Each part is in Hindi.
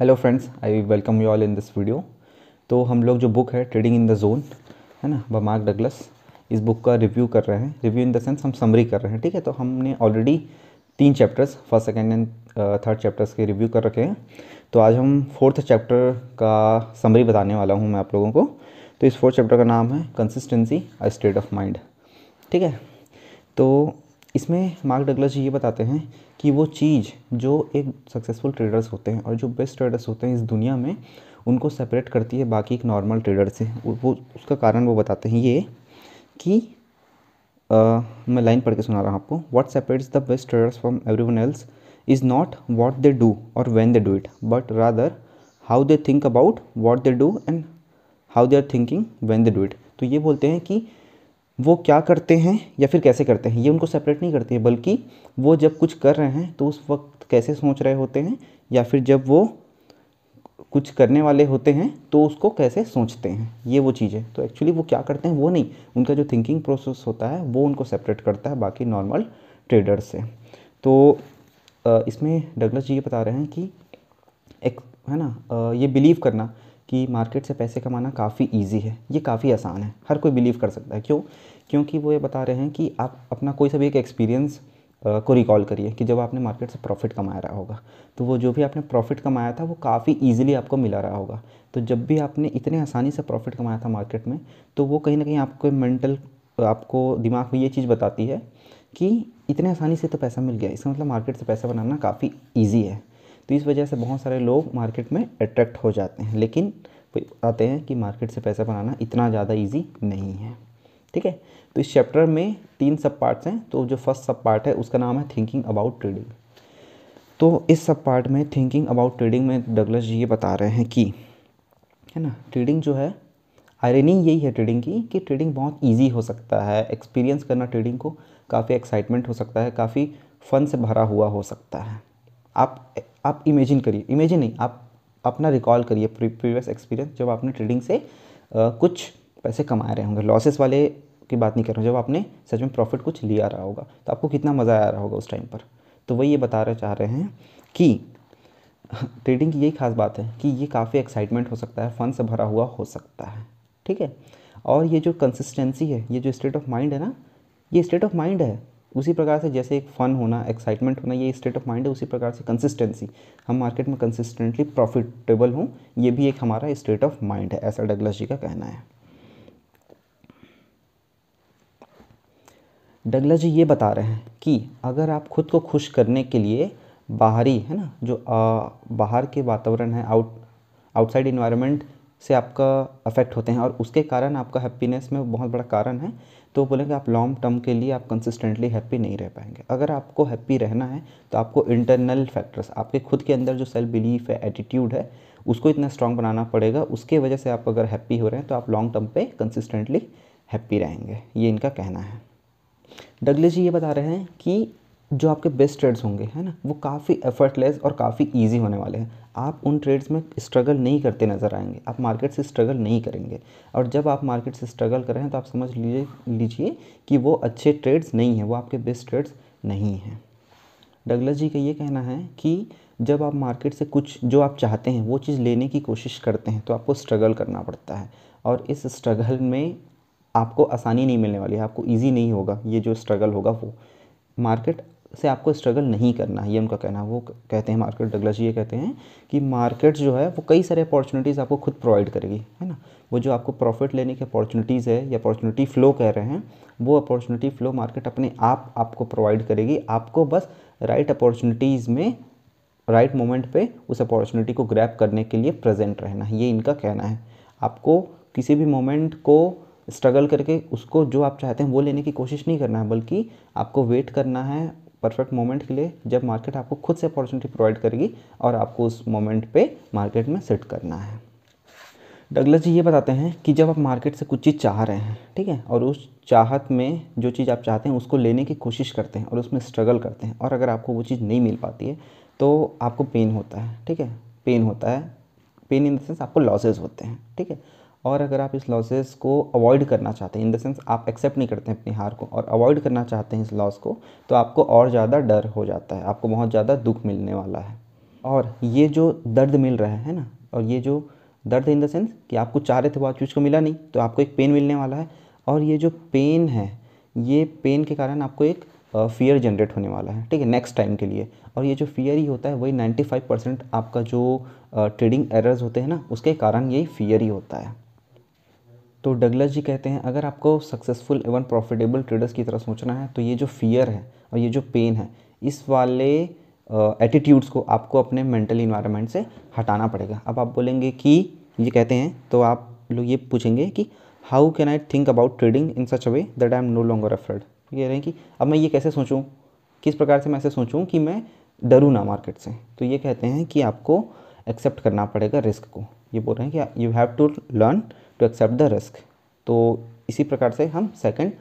Hello friends I welcome you all in this video तो हम लोग जो बुक है ट्रेडिंग इन द जोन है ना ब मार्क डगलस इस बुक का रिव्यू कर रहे हैं। रिव्यू इन द सेंस हम समरी कर रहे हैं, ठीक है? तो हमने ऑलरेडी तीन chapters first second and third chapters के रिव्यू कर रखे हैं। तो आज हम फोर्थ चैप्टर का समरी बताने वाला हूँ मैं आप लोगों को। तो इस फोर्थ चैप्टर का नाम है consistency a state of mind ठीक है? तो इसमें मार्क डगलस जी ये बताते हैं कि वो चीज़ जो एक सक्सेसफुल ट्रेडर्स होते हैं और जो बेस्ट ट्रेडर्स होते हैं इस दुनिया में उनको सेपरेट करती है बाकी एक नॉर्मल ट्रेडर से। वो उसका कारण वो बताते हैं ये कि आ, मैं लाइन पढ़ के सुना रहा हूँ आपको। What separates the best traders from everyone else is not what they do और when they do it but rather how they think about what they do and how they are thinking when they do it तो ये बोलते हैं कि वो क्या करते हैं या फिर कैसे करते हैं, ये उनको सेपरेट नहीं करती है, बल्कि वो जब कुछ कर रहे हैं तो उस वक्त कैसे सोच रहे होते हैं या फिर जब वो कुछ करने वाले होते हैं तो उसको कैसे सोचते हैं, ये वो चीज़। है तो एक्चुअली वो क्या करते हैं, वो नहीं, उनका जो थिंकिंग प्रोसेस होता है, वो उनको सेपरेट करता है बाकी नॉर्मल ट्रेडर्स से। तो इसमें डगलस जी ये बता रहे हैं कि एक, है ना ये बिलीव करना कि मार्केट से पैसे कमाना काफ़ी इजी है। ये काफ़ी आसान है। हर कोई बिलीव कर सकता है। क्यों? क्योंकि वो ये बता रहे हैं कि आप अपना कोई सा भी एक एक्सपीरियंस को रिकॉल करिए कि जब आपने मार्केट से प्रॉफिट कमाया रहा होगा तो वो जो भी आपने प्रॉफिट कमाया था, वो काफ़ी ईजिली आपको मिला रहा होगा। तो जब भी आपने इतने आसानी से प्रॉफिट कमाया था मार्केट में तो वो कहीं ना कहीं आपको मेंटल आपको दिमाग में ये चीज़ बताती है कि इतने आसानी से तो पैसा मिल गया। इसका मतलब मार्केट से पैसा बनाना काफ़ी ईजी है। तो इस वजह से बहुत सारे लोग मार्केट में अट्रैक्ट हो जाते हैं। लेकिन आते हैं कि मार्केट से पैसा बनाना इतना ज़्यादा ईजी नहीं है। ठीक है? तो इस चैप्टर में तीन सब पार्ट्स हैं। तो जो फ़र्स्ट सब पार्ट है, उसका नाम है थिंकिंग अबाउट ट्रेडिंग तो इस सब पार्ट में थिंकिंग अबाउट ट्रेडिंग में डगलस जी ये बता रहे हैं कि, है ना? ट्रेडिंग जो है आयरनी यही है ट्रेडिंग की कि ट्रेडिंग बहुत इजी हो सकता है। एक्सपीरियंस करना ट्रेडिंग को काफ़ी एक्साइटमेंट हो सकता है, काफ़ी फन से भरा हुआ हो सकता है। आप आप इमेजिन करिए। इमेजिन नहीं आप अपना रिकॉल करिए प्रीवियस एक्सपीरियंस जब आपने ट्रेडिंग से आ, कुछ पैसे कमाए रहे होंगे। लॉसेस वाले की बात नहीं कर रहा हूँ जब आपने सच में प्रॉफिट कुछ लिया रहा होगा तो आपको कितना मज़ा आ रहा होगा उस टाइम पर। तो वही ये बता रहे चाह रहे हैं कि ट्रेडिंग की यही खास बात है कि ये काफ़ी एक्साइटमेंट हो सकता है फ़न से भरा हुआ हो सकता है। ठीक है? और ये जो कंसिस्टेंसी है ये जो स्टेट ऑफ़ माइंड है ना ये स्टेट ऑफ़ माइंड है। उसी प्रकार से जैसे एक फ़न होना एक्साइटमेंट होना ये स्टेट ऑफ़ माइंड है उसी प्रकार से कंसिस्टेंसी हम मार्केट में कंसिस्टेंटली प्रॉफिटेबल हों ये भी एक हमारा स्टेट ऑफ़ माइंड है ऐसा डगलस जी का कहना है। डगलस जी ये बता रहे हैं कि अगर आप खुद को खुश करने के लिए बाहरी है ना जो आ, बाहर के वातावरण है आउट आउटसाइड इन्वायरमेंट से आपका अफेक्ट होते हैं और उसके कारण आपका हैप्पीनेस में बहुत बड़ा कारण है तो बोलेंगे आप लॉन्ग टर्म के लिए आप कंसिस्टेंटली हैप्पी नहीं रह पाएँगे। अगर आपको हैप्पी रहना है तो आपको इंटरनल फैक्टर्स आपके खुद के अंदर जो सेल्फ बिलीफ है एटीट्यूड है, उसको इतना स्ट्रॉन्ग बनाना पड़ेगा। उसके वजह से आप अगर हैप्पी हो रहे हैं तो आप लॉन्ग टर्म पे कंसिस्टेंटली हैप्पी रहेंगे। ये इनका कहना है। डगले जी ये बता रहे हैं कि जो आपके बेस्ट ट्रेड्स होंगे, है ना? वो काफ़ी एफर्टलेस और काफ़ी ईजी होने वाले हैं। आप उन ट्रेड्स में स्ट्रगल नहीं करते नज़र आएँगे। आप मार्केट से स्ट्रगल नहीं करेंगे। और जब आप मार्केट से स्ट्रगल कर रहे हैं तो आप समझ लीजिए लीजिए कि वो अच्छे ट्रेड्स नहीं हैं, वो आपके बेस्ट ट्रेड्स नहीं हैं। डगलस जी का ये कहना है कि जब आप मार्केट से कुछ जो आप चाहते हैं, वो चीज़ लेने की कोशिश करते हैं तो आपको स्ट्रगल करना पड़ता है। और इस स्ट्रगल में आपको आसानी नहीं मिलने वाली है, आपको ईजी नहीं होगा, ये जो स्ट्रगल होगा वो। मार्केट से आपको स्ट्रगल नहीं करना है ये उनका कहना है वो कहते हैं मार्केट डगलस ये कहते हैं कि मार्केट जो है, वो कई सारे अपॉर्चुनिटीज़ आपको खुद प्रोवाइड करेगी, है ना? वो जो आपको प्रॉफिट लेने की अपॉर्चुनिटीज़ है या अपॉर्चुनिटी फ़्लो कह रहे हैं, वो अपॉर्चुनिटी फ़्लो मार्केट अपने आप आपको प्रोवाइड करेगी। आपको बस राइट अपॉर्चुनिटीज़ में राइट मोमेंट पे उस अपॉर्चुनिटी को ग्रैप करने के लिए प्रेजेंट रहना, ये इनका कहना है। आपको किसी भी मोमेंट को स्ट्रगल करके उसको जो आप चाहते हैं वो लेने की कोशिश नहीं करना है, बल्कि आपको वेट करना है परफेक्ट मोमेंट के लिए जब मार्केट आपको खुद से अपॉर्चुनिटी प्रोवाइड करेगी और आपको उस मोमेंट पे मार्केट में सेट करना है। डगलस जी ये बताते हैं कि जब आप मार्केट से कुछ चीज़ चाह रहे हैं, ठीक है, और उस चाहत में जो चीज़ आप चाहते हैं उसको लेने की कोशिश करते हैं और उसमें स्ट्रगल करते हैं और अगर आपको वो चीज़ नहीं मिल पाती है तो आपको पेन होता है, ठीक है पेन होता है पेन इन द सेंस आपको लॉसेज होते हैं, ठीक है। और अगर आप इस लॉसेस को अवॉइड करना चाहते हैं इन द सेंस आप एक्सेप्ट नहीं करते हैं अपनी हार को और अवॉइड करना चाहते हैं इस लॉस को तो आपको और ज़्यादा डर हो जाता है, आपको बहुत ज़्यादा दुख मिलने वाला है। और ये जो दर्द मिल रहा है ना? और ये जो दर्द इन द सेंस कि आपको चाह रहे थे वो चीज़ को मिला नहीं तो आपको एक पेन मिलने वाला है। और ये जो पेन है, ये पेन के कारण आपको एक फियर जनरेट होने वाला है, ठीक है? नेक्स्ट टाइम के लिए। और ये जो फियर ही होता है, वही 95 परसेंट आपका जो ट्रेडिंग एरर्स होते हैं ना, उसके कारण यही फियर ही होता है। तो डगलस जी कहते हैं, अगर आपको सक्सेसफुल एवं प्रॉफिटेबल ट्रेडर्स की तरह सोचना है तो ये जो फियर है और ये जो पेन है, इस वाले एटीट्यूड्स को आपको अपने मेंटल इन्वायरमेंट से हटाना पड़ेगा। अब आप बोलेंगे कि, ये कहते हैं तो आप लोग ये पूछेंगे कि how can I think about trading in such a way that I am no longer afraid कह रहे हैं कि, अब मैं ये कैसे सोचूं? किस प्रकार से मैं ऐसे सोचूं कि मैं डरूँ ना मार्केट से? तो ये कहते हैं कि आपको एक्सेप्ट करना पड़ेगा रिस्क को। ये बोल रहे हैं कि you have to learn to accept the risk तो इसी प्रकार से हम सेकंड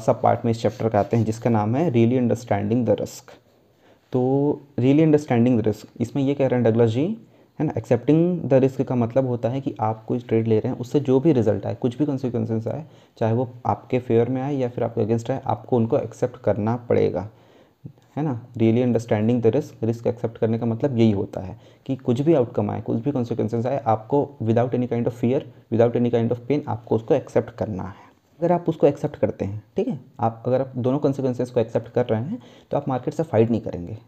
सब पार्ट में इस चैप्टर का आते हैं, जिसका नाम है रियली अंडरस्टैंडिंग द रिस्क तो रियली अंडरस्टैंडिंग द रिस्क इसमें ये कह रहे हैं डगलस जी, है ना? एक्सेप्टिंग द रिस्क का मतलब होता है कि आप कोई ट्रेड ले रहे हैं, उससे जो भी रिज़ल्ट आए, कुछ भी कॉन्सिक्वेंसेस आए, चाहे वो आपके फेयर में आए या फिर आपके अगेंस्ट आए, आपको उनको एक्सेप्ट करना पड़ेगा। है ना? Really understanding the risk risk accept करने का मतलब यही होता है कि कुछ भी आउटकम आए, कुछ भी कॉन्सिक्वेंसेस आए, आपको without any kind of fear without any kind of pain आपको उसको एक्सेप्ट करना है। अगर आप उसको एक्सेप्ट करते हैं, ठीक है? आप, अगर आप दोनों कॉन्सिक्वेंसेस को एक्सेप्ट कर रहे हैं तो आप मार्केट से फाइट नहीं करेंगे।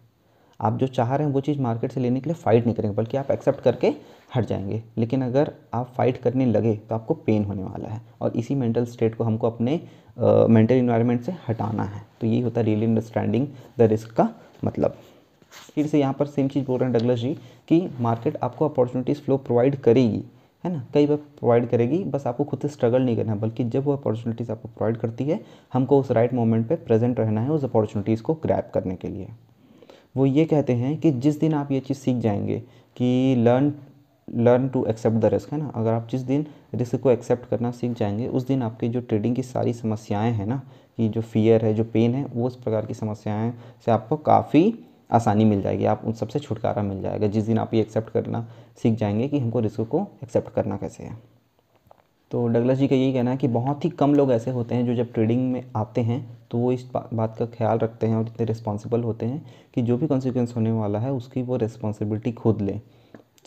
आप जो चाह रहे हैं, वो चीज़ मार्केट से लेने के लिए फ़ाइट नहीं करेंगे, बल्कि आप एक्सेप्ट करके हट जाएँगे। लेकिन अगर आप फाइट करने लगे तो आपको पेन होने वाला है। और इसी मेंटल स्टेट को हमको अपने मेंटल इन्वायरमेंट से हटाना है। तो यही होता है रियली अंडरस्टैंडिंग द रिस्क का मतलब। फिर से यहाँ पर सेम चीज़ बोल रहे हैं डगलस जी कि मार्केट आपको अपॉर्चुनिटीज़ फ्लो प्रोवाइड करेगी, है ना? कई बार प्रोवाइड करेगी, बस आपको खुद से स्ट्रगल नहीं करना है बल्कि जब वो अपॉर्चुनिटीज़ आपको प्रोवाइड करती है, हमको उस राइट मोमेंट पे प्रेजेंट रहना है उस अपॉर्चुनिटीज़ को ग्रैप करने के लिए। वो ये कहते हैं कि जिस दिन आप ये चीज़ सीख जाएँगे कि learn learn to accept the risk है ना? अगर आप जिस दिन रिस्क को एक्सेप्ट करना सीख जाएँगे, उस दिन आपकी जो ट्रेडिंग की सारी समस्याएँ हैं ना, कि जो फियर है, जो पेन है, वो उस प्रकार की समस्याएँ से आपको काफ़ी आसानी मिल जाएगी। आप उन सबसे छुटकारा मिल जाएगा जिस दिन आप ये एक्सेप्ट करना सीख जाएँगे कि हमको रिस्क को एक्सेप्ट करना कैसे है। तो डगलस जी का यही कहना है कि बहुत ही कम लोग ऐसे होते हैं जो जब ट्रेडिंग में आते हैं तो वो इस बात का ख्याल रखते हैं और इतने रिस्पॉन्सिबल होते हैं कि जो भी कॉन्सिक्वेंस होने वाला है, उसकी वो रिस्पॉन्सिबिलिटी खुद लें।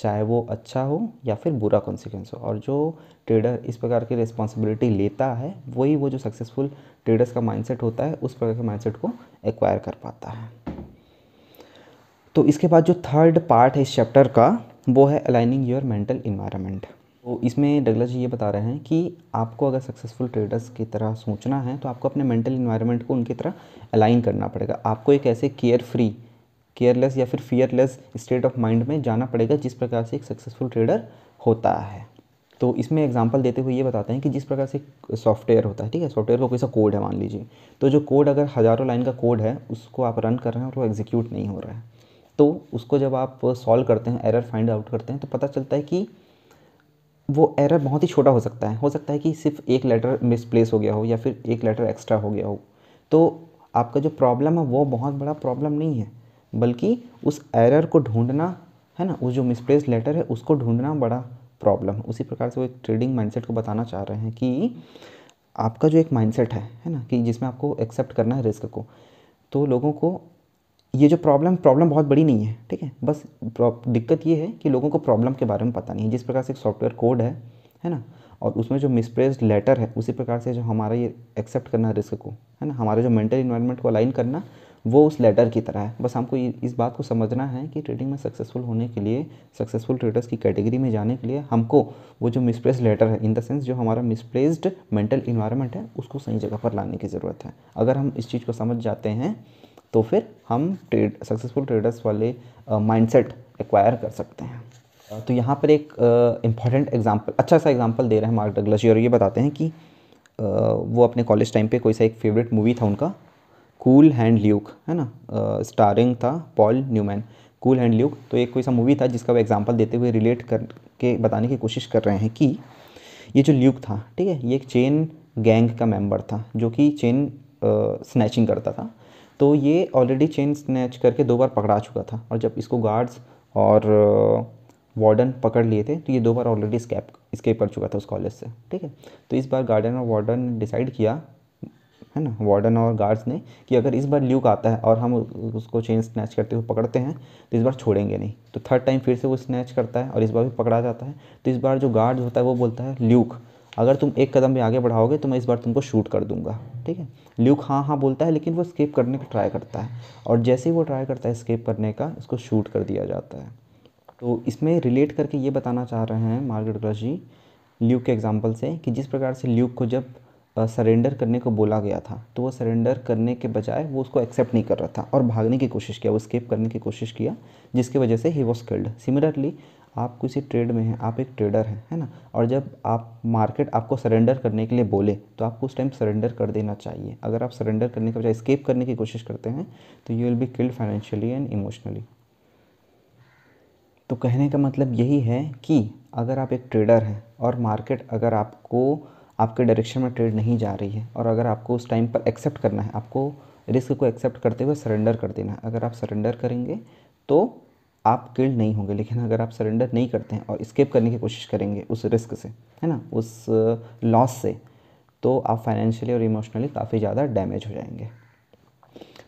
चाहे वो अच्छा हो या फिर बुरा कॉन्सिक्वेंस हो। और जो ट्रेडर इस प्रकार की रिस्पॉन्सिबिलिटी लेता है, वही वो जो सक्सेसफुल ट्रेडर्स का माइंडसेट होता है, उस प्रकार के माइंडसेट को एक्वायर कर पाता है। तो इसके बाद जो थर्ड पार्ट है इस चैप्टर का, वो है अलाइनिंग योर मेंटल इन्वायरमेंट तो इसमें डगला जी ये बता रहे हैं कि आपको अगर सक्सेसफुल ट्रेडर्स की तरह सोचना है तो आपको अपने मेंटल इन्वायरमेंट को उनकी तरह अलाइन करना पड़ेगा। आपको एक ऐसे केयर फ्री केयरलेस या फिर फियरलेस स्टेट ऑफ़ माइंड में जाना पड़ेगा जिस प्रकार से एक सक्सेसफुल ट्रेडर होता है। तो इसमें एग्जांपल देते हुए ये बताते हैं कि जिस प्रकार से सॉफ्टवेयर होता है, ठीक है? सॉफ्टवेयर का कोई सा कोड है मान लीजिए। तो जो कोड अगर हज़ारों लाइन का कोड है, उसको आप रन कर रहे हैं और वो एग्जीक्यूट नहीं हो रहा है। तो उसको जब आप सॉल्व करते हैं एरर फाइंड आउट करते हैं तो पता चलता है कि वो एरर बहुत ही छोटा हो सकता है। हो सकता है कि सिर्फ़ एक लेटर मिसप्लेस हो गया हो या फिर एक लेटर एक्स्ट्रा हो गया हो। तो आपका जो प्रॉब्लम है, वो बहुत बड़ा प्रॉब्लम नहीं है। बल्कि उस एरर को ढूंढना, है ना उस जो मिसप्लेस लेटर है, उसको ढूंढना बड़ा प्रॉब्लम है उसी प्रकार से वो एक ट्रेडिंग माइंडसेट को बताना चाह रहे हैं कि आपका जो एक माइंडसेट है है ना, कि जिसमें आपको एक्सेप्ट करना है रिस्क को तो लोगों को ये जो प्रॉब्लम प्रॉब्लम बहुत बड़ी नहीं है, ठीक है? बस दिक्कत ये है कि लोगों को प्रॉब्लम के बारे में पता नहीं है। जिस प्रकार से एक सॉफ्टवेयर कोड है है ना, और उसमें जो मिसप्रेस्ड लेटर है, उसी प्रकार से जो हमारा ये एक्सेप्ट करना है रिस्क को, है ना, हमारे जो मेंटल इन्वायरमेंट को अलाइन करना वो उस लेटर की तरह है। बस हमको इस बात को समझना है कि ट्रेडिंग में सक्सेसफुल होने के लिए सक्सेसफुल ट्रेडर्स की कैटेगरी में जाने के लिए हमको वो जो मिसप्लेस लेटर है इन द सेंस जो हमारा मिसप्लेस्ड मेंटल इन्वायरमेंट है उसको सही जगह पर लाने की ज़रूरत है। अगर हम इस चीज़ को समझ जाते हैं तो फिर हम ट्रेड सक्सेसफुल ट्रेडर्स वाले माइंडसेट एक्वायर कर सकते हैं। तो यहाँ पर एक इंपॉर्टेंट एग्ज़ाम्पल अच्छा सा एग्ज़ाम्पल दे रहे हैं मार्क डगलस और ये बताते हैं कि uh, वो अपने कॉलेज टाइम पे कोई सा एक फेवरेट मूवी था उनका कूल हैंड ल्यूक, है ना? स्टारिंग था Paul Newman, Cool Hand Luke. तो एक कोई सा मूवी था जिसका वो एग्ज़ाम्पल देते हुए रिलेट करके बताने की कोशिश कर रहे हैं कि ये जो ल्यूक था, ठीक है, ये एक चेन गैंग का मेंबर था, जो कि चेन स्नैचिंग करता था। तो ये ऑलरेडी चेन स्नैच करके दो बार पकड़ा चुका था और जब इसको गार्ड्स और वार्डन पकड़ लिए थे तो ये दो बार ऑलरेडी स्कैप स्केप कर चुका था उस कॉलेज से, ठीक है? तो इस बार गार्डन और वार्डन ने डिसाइड किया है ना वार्डन और गार्ड्स ने, कि अगर इस बार ल्यूक आता है और हम उसको चेन स्नैच करते हुए पकड़ते हैं तो इस बार छोड़ेंगे नहीं। तो थर्ड टाइम फिर से वो स्नैच करता है और इस बार भी पकड़ा जाता है। तो इस बार जो गार्ड होता है, वो बोलता है ल्यूक अगर तुम एक कदम भी आगे बढ़ाओगे तो मैं इस बार तुमको शूट कर दूँगा। ठीक है? ल्यूक हाँ हाँ बोलता है, लेकिन वो स्केप करने का ट्राई करता है। और जैसे ही वो ट्राई करता है स्केप करने का, उसको शूट कर दिया जाता है। तो इसमें रिलेट करके ये बताना चाह रहे हैं मार्गरेट ग्रश जी ल्यूक के एग्ज़ाम्पल से, कि जिस प्रकार से ल्यूक को जब सरेंडर करने को बोला गया था तो वो सरेंडर करने के बजाय वो उसको एक्सेप्ट नहीं कर रहा था और भागने की कोशिश किया, वो स्केप करने की कोशिश किया, जिसकी वजह से ही वॉज़ किल्ड सिमिलरली आप किसी ट्रेड में हैं, आप एक ट्रेडर हैं, है ना? और जब आप मार्केट आपको सरेंडर करने के लिए बोले तो आपको उस टाइम सरेंडर कर देना चाहिए। अगर आप सरेंडर करने के बजाय स्केप करने की कोशिश करते हैं तो you will be killed financially and emotionally तो कहने का मतलब यही है कि अगर आप एक ट्रेडर हैं और मार्केट अगर आपको आपके डायरेक्शन में ट्रेड नहीं जा रही है। और अगर आपको उस टाइम पर एक्सेप्ट करना है, आपको रिस्क को एक्सेप्ट करते हुए सरेंडर कर देना है। अगर आप सरेंडर करेंगे तो आप किल्ड नहीं होंगे। लेकिन अगर आप सरेंडर नहीं करते हैं और स्केप करने की कोशिश करेंगे उस रिस्क से, है ना, उस लॉस से तो आप फाइनेंशियली और इमोशनली काफ़ी ज़्यादा डैमेज हो जाएँगे।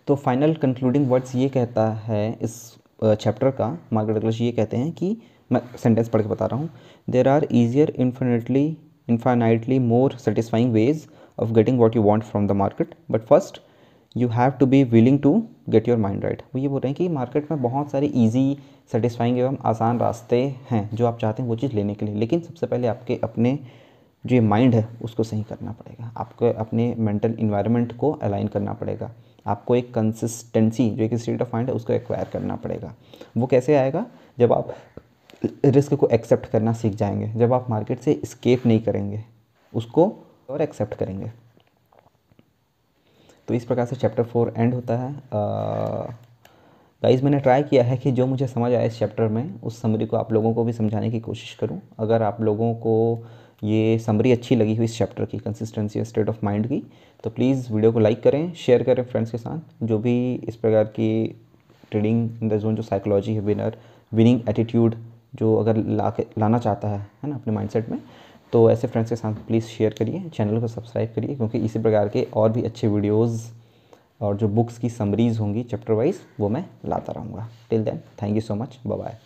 तो फाइनल कंक्लूडिंग वर्ड्स ये कहता है इस चैप्टर का मार्गरेट डगलस ये कहते हैं कि मैं सेंटेंस पढ़ के बता रहा हूँ। There are easier infinitely infinitely more satisfying ways of getting what you want from the market. But first you have to be willing to get your mind right वो ये बोल रहे हैं कि मार्केट में बहुत सारे ईजी सेटिस्फाइंग एवं आसान रास्ते हैं जो आप चाहते हैं वो चीज़ लेने के लिए। लेकिन सबसे पहले आपके अपने जो ये माइंड है, उसको सही करना पड़ेगा। आपको अपने मेंटल इन्वायरमेंट को अलाइन करना पड़ेगा। आपको एक कंसिस्टेंसी जो एक स्टेट ऑफ़ माइंड है, उसको एक्वायर करना पड़ेगा। वो कैसे आएगा? जब आप रिस्क को एक्सेप्ट करना सीख जाएँगे। जब आप मार्केट से स्केप नहीं करेंगे, उसको और एक्सेप्ट करेंगे। तो इस प्रकार से चैप्टर फोर एंड होता है। गाइज़ मैंने ट्राई किया है कि जो मुझे समझ आया इस चैप्टर में, उस समरी को आप लोगों को भी समझाने की कोशिश करूँ। अगर आप लोगों को ये समरी अच्छी लगी हुई इस चैप्टर की कंसिस्टेंसी और स्टेट ऑफ़ माइंड की तो प्लीज़ वीडियो को लाइक करें शेयर करें फ्रेंड्स के साथ। जो भी इस प्रकार की ट्रेडिंग इन द जोन जो साइकोलॉजी है विनर विनिंग एटीट्यूड जो अगर ला के लाना चाहता है है ना, अपने माइंडसेट में तो ऐसे फ्रेंड्स के साथ प्लीज़ शेयर करिए चैनल को सब्सक्राइब करिए, क्योंकि इसी प्रकार के और भी अच्छे वीडियोज़ और जो बुक्स की समरीज़ होंगी चैप्टर वाइज वो मैं लाता रहूँगा। Till then thank you so much bye